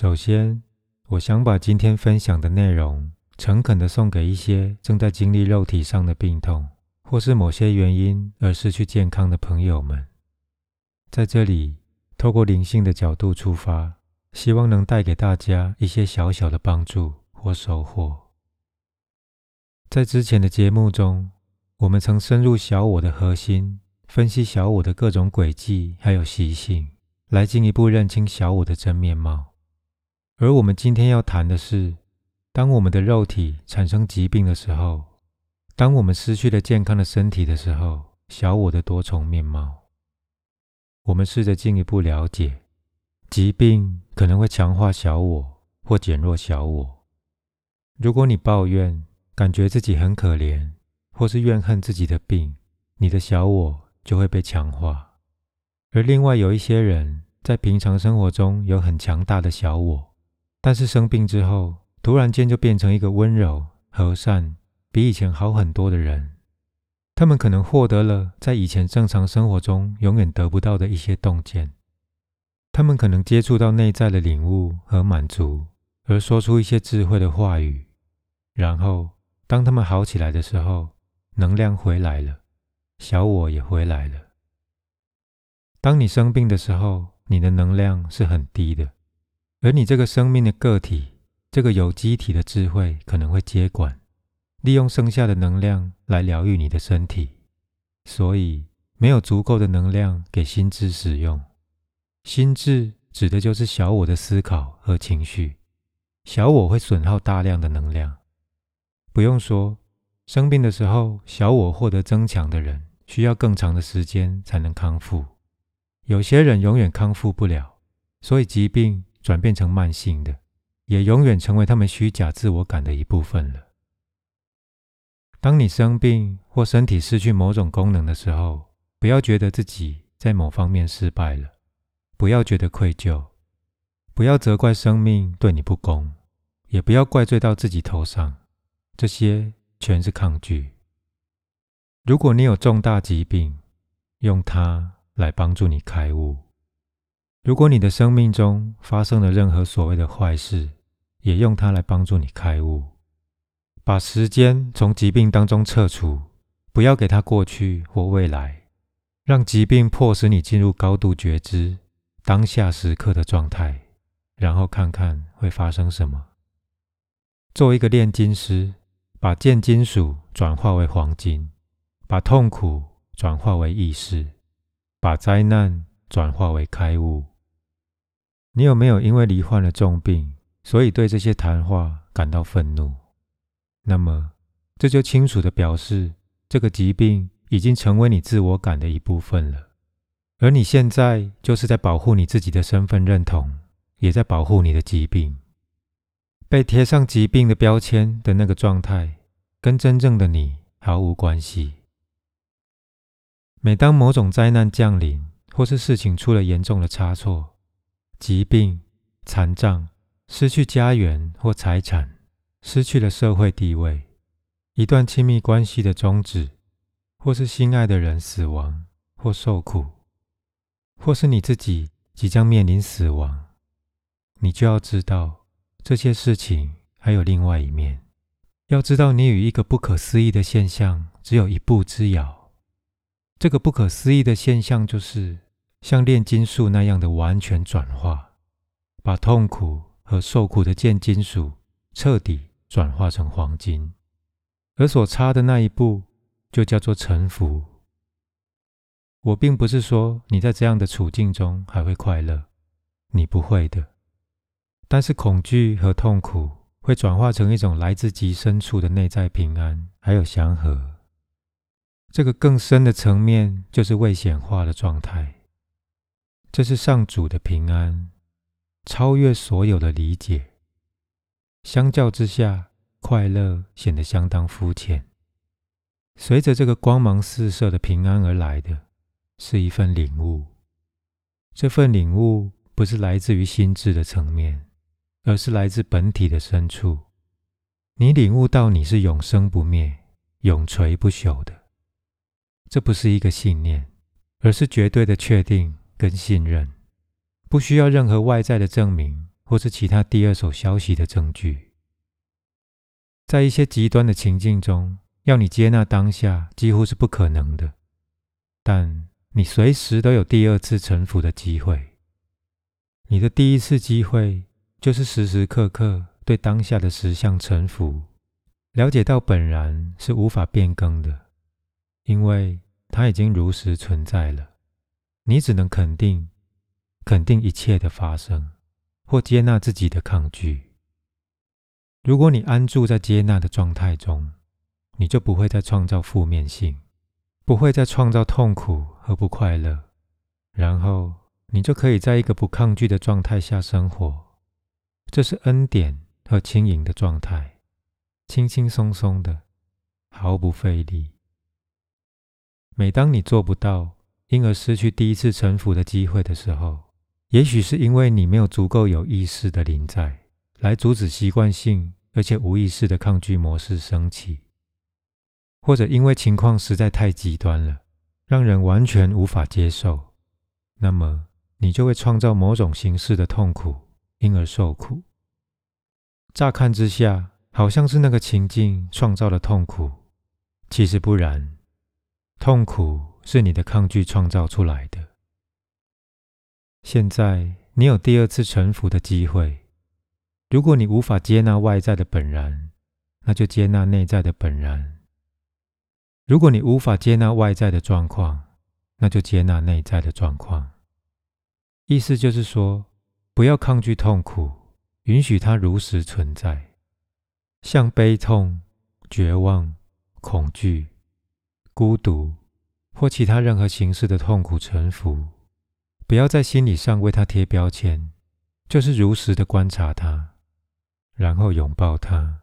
首先，我想把今天分享的内容诚恳的送给一些正在经历肉体上的病痛，或是某些原因而失去健康的朋友们。在这里，透过灵性的角度出发，希望能带给大家一些小小的帮助或收获。在之前的节目中，我们曾深入小我的核心，分析小我的各种轨迹还有习性，来进一步认清小我的真面貌。而我们今天要谈的是，当我们的肉体产生疾病的时候，当我们失去了健康的身体的时候，小我的多重面貌。我们试着进一步了解，疾病可能会强化小我或减弱小我。如果你抱怨，感觉自己很可怜，或是怨恨自己的病，你的小我就会被强化。而另外有一些人在平常生活中有很强大的小我，但是生病之后，突然间就变成一个温柔、和善、比以前好很多的人。他们可能获得了在以前正常生活中永远得不到的一些洞见。他们可能接触到内在的领悟和满足，而说出一些智慧的话语，然后。当他们好起来的时候，能量回来了，小我也回来了。当你生病的时候，你的能量是很低的，而你这个生命的个体，这个有机体的智慧可能会接管，利用剩下的能量来疗愈你的身体。所以，没有足够的能量给心智使用。心智指的就是小我的思考和情绪，小我会损耗大量的能量。不用说，生病的时候，小我获得增强的人，需要更长的时间才能康复。有些人永远康复不了，所以疾病转变成慢性的，也永远成为他们虚假自我感的一部分了。当你生病或身体失去某种功能的时候，不要觉得自己在某方面失败了，不要觉得愧疚，不要责怪生命对你不公，也不要怪罪到自己头上。这些全是抗拒。如果你有重大疾病，用它来帮助你开悟；如果你的生命中发生了任何所谓的坏事，也用它来帮助你开悟。把时间从疾病当中撤除，不要给它过去或未来，让疾病迫使你进入高度觉知当下时刻的状态，然后看看会发生什么。做一个炼金师。把贱金属转化为黄金，把痛苦转化为意识，把灾难转化为开悟。你有没有因为罹患了重病，所以对这些谈话感到愤怒？那么，这就清楚的表示，这个疾病已经成为你自我感的一部分了。而你现在就是在保护你自己的身份认同，也在保护你的疾病。被贴上疾病的标签的那个状态，跟真正的你毫无关系。每当某种灾难降临，或是事情出了严重的差错，疾病、残障、失去家园或财产、失去了社会地位、一段亲密关系的终止，或是心爱的人死亡或受苦，或是你自己即将面临死亡，你就要知道。这些事情还有另外一面。要知道，你与一个不可思议的现象只有一步之遥。这个不可思议的现象，就是像炼金术那样的完全转化，把痛苦和受苦的贱金属彻底转化成黄金。而所差的那一步，就叫做臣服。我并不是说你在这样的处境中还会快乐，你不会的。但是恐惧和痛苦会转化成一种来自极深处的内在平安，还有祥和。这个更深的层面就是未显化的状态。这是上主的平安，超越所有的理解。相较之下，快乐显得相当肤浅。随着这个光芒四射的平安而来的，是一份领悟。这份领悟不是来自于心智的层面。而是来自本体的深处，你领悟到你是永生不灭、永垂不朽的。这不是一个信念，而是绝对的确定跟信任，不需要任何外在的证明或是其他第二手消息的证据。在一些极端的情境中，要你接纳当下几乎是不可能的。但你随时都有第二次臣服的机会。你的第一次机会就是时时刻刻对当下的实相臣服，了解到本然是无法变更的，因为它已经如实存在了。你只能肯定，肯定一切的发生，或接纳自己的抗拒。如果你安住在接纳的状态中，你就不会再创造负面性。不会再创造痛苦和不快乐，然后你就可以在一个不抗拒的状态下生活。这是恩典和轻盈的状态，轻轻松松的，毫不费力。每当你做不到，因而失去第一次臣服的机会的时候，也许是因为你没有足够有意识的临在，来阻止习惯性而且无意识的抗拒模式升起。或者因为情况实在太极端了，让人完全无法接受，那么你就会创造某种形式的痛苦，因而受苦。乍看之下，好像是那个情境创造了痛苦，其实不然，痛苦是你的抗拒创造出来的。现在你有第二次臣服的机会，如果你无法接纳外在的本然，那就接纳内在的本然。如果你无法接纳外在的状况，那就接纳内在的状况。意思就是说，不要抗拒痛苦，允许它如实存在，像悲痛、绝望、恐惧、孤独或其他任何形式的痛苦臣服。不要在心理上为他贴标签，就是如实的观察他，然后拥抱他。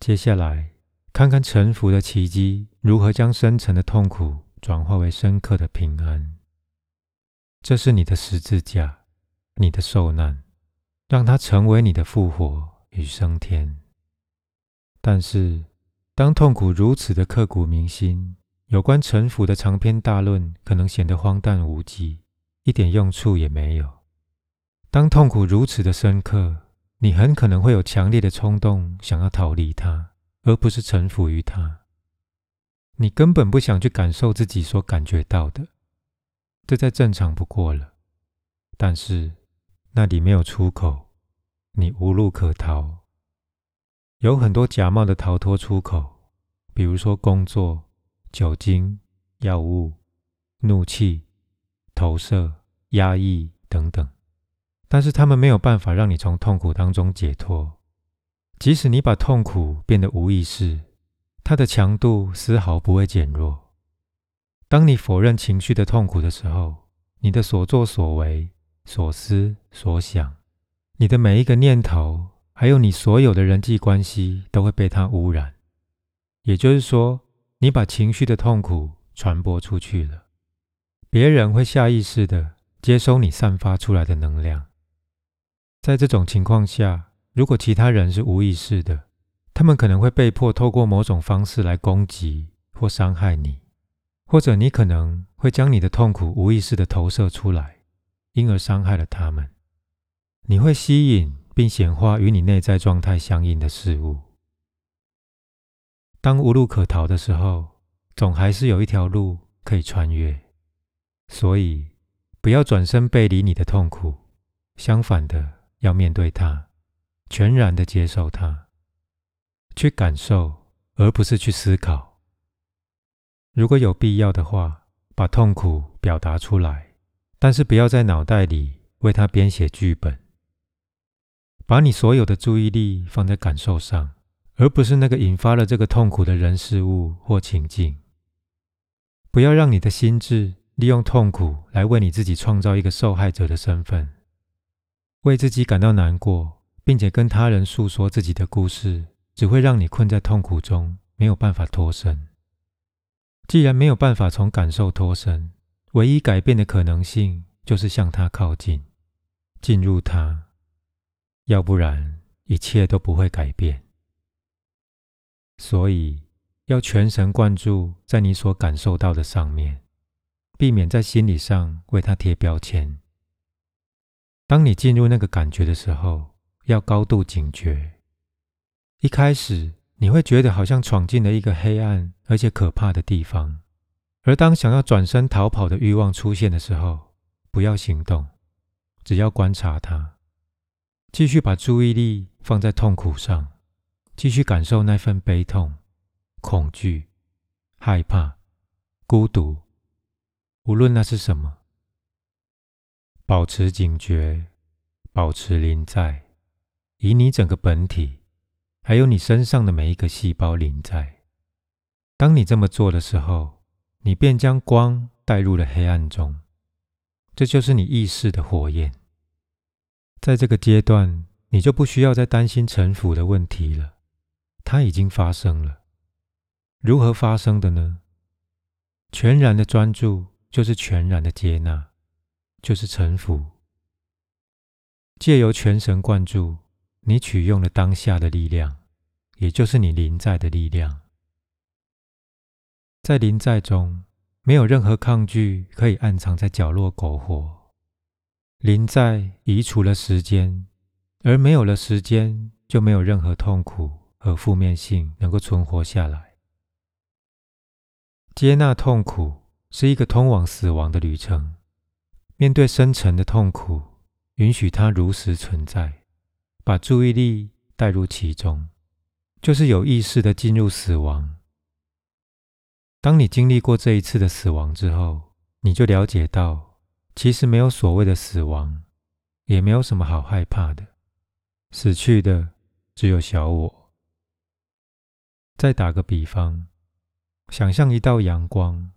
接下来。看看沉浮的奇迹如何将深层的痛苦转化为深刻的平安。这是你的十字架，你的受难，让它成为你的复活与升天。但是，当痛苦如此的刻骨铭心，有关城府的长篇大论可能显得荒诞无稽，一点用处也没有。当痛苦如此的深刻，你很可能会有强烈的冲动想要逃离它。而不是臣服于它，你根本不想去感受自己所感觉到的，这再正常不过了。但是那里没有出口，你无路可逃。有很多假冒的逃脱出口，比如说工作、酒精、药物、怒气、投射、压抑等等，但是他们没有办法让你从痛苦当中解脱。即使你把痛苦变得无意识，它的强度丝毫不会减弱。当你否认情绪的痛苦的时候，你的所作所为、所思所想，你的每一个念头，还有你所有的人际关系，都会被它污染。也就是说，你把情绪的痛苦传播出去了，别人会下意识的接收你散发出来的能量。在这种情况下，如果其他人是无意识的，他们可能会被迫透过某种方式来攻击或伤害你，或者你可能会将你的痛苦无意识的投射出来，因而伤害了他们。你会吸引并显化与你内在状态相应的事物。当无路可逃的时候，总还是有一条路可以穿越。所以，不要转身背离你的痛苦，相反的，要面对它。全然的接受它，去感受，而不是去思考。如果有必要的话，把痛苦表达出来，但是不要在脑袋里为它编写剧本。把你所有的注意力放在感受上，而不是那个引发了这个痛苦的人事物或情境。不要让你的心智利用痛苦来为你自己创造一个受害者的身份，为自己感到难过。并且跟他人诉说自己的故事，只会让你困在痛苦中，没有办法脱身。既然没有办法从感受脱身，唯一改变的可能性就是向他靠近，进入他，要不然一切都不会改变。所以要全神贯注在你所感受到的上面，避免在心理上为他贴标签。当你进入那个感觉的时候，要高度警觉。一开始你会觉得好像闯进了一个黑暗而且可怕的地方，而当想要转身逃跑的欲望出现的时候，不要行动，只要观察它，继续把注意力放在痛苦上，继续感受那份悲痛、恐惧、害怕、孤独，无论那是什么。保持警觉，保持临在，以你整个本体，还有你身上的每一个细胞临在。当你这么做的时候，你便将光带入了黑暗中。这就是你意识的火焰。在这个阶段，你就不需要再担心沉浮的问题了，它已经发生了。如何发生的呢？全然的专注就是全然的接纳。就是臣服，借由全神贯注，你取用了当下的力量，也就是你临在的力量。在临在中，没有任何抗拒可以暗藏在角落苟活。临在移除了时间，而没有了时间，就没有任何痛苦和负面性能够存活下来。接纳痛苦是一个通往死亡的旅程。面对深沉的痛苦，允许它如实存在，把注意力带入其中，就是有意识的进入死亡。当你经历过这一次的死亡之后，你就了解到，其实没有所谓的死亡，也没有什么好害怕的。死去的只有小我。再打个比方，想象一道阳光。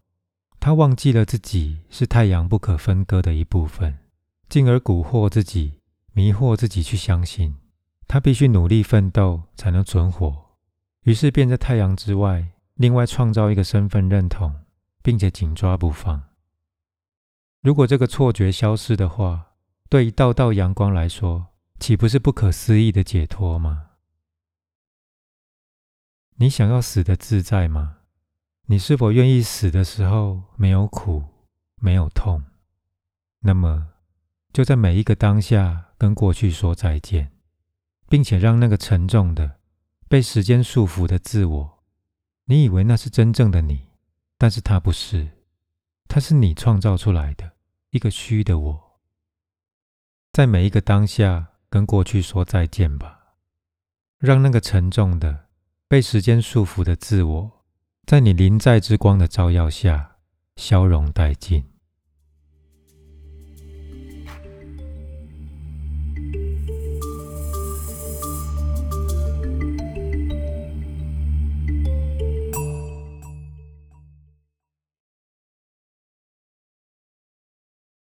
他忘记了自己是太阳不可分割的一部分，进而蛊惑自己、迷惑自己去相信他必须努力奋斗才能存活，于是便在太阳之外另外创造一个身份认同，并且紧抓不放。如果这个错觉消失的话，对一道道阳光来说，岂不是不可思议的解脱吗？你想要死的自在吗？你是否愿意死的时候没有苦、没有痛？那么，就在每一个当下跟过去说再见，并且让那个沉重的、被时间束缚的自我，你以为那是真正的你，但是它不是，它是你创造出来的一个虚的我。在每一个当下跟过去说再见吧，让那个沉重的、被时间束缚的自我。在你临在之光的照耀下，消融殆尽。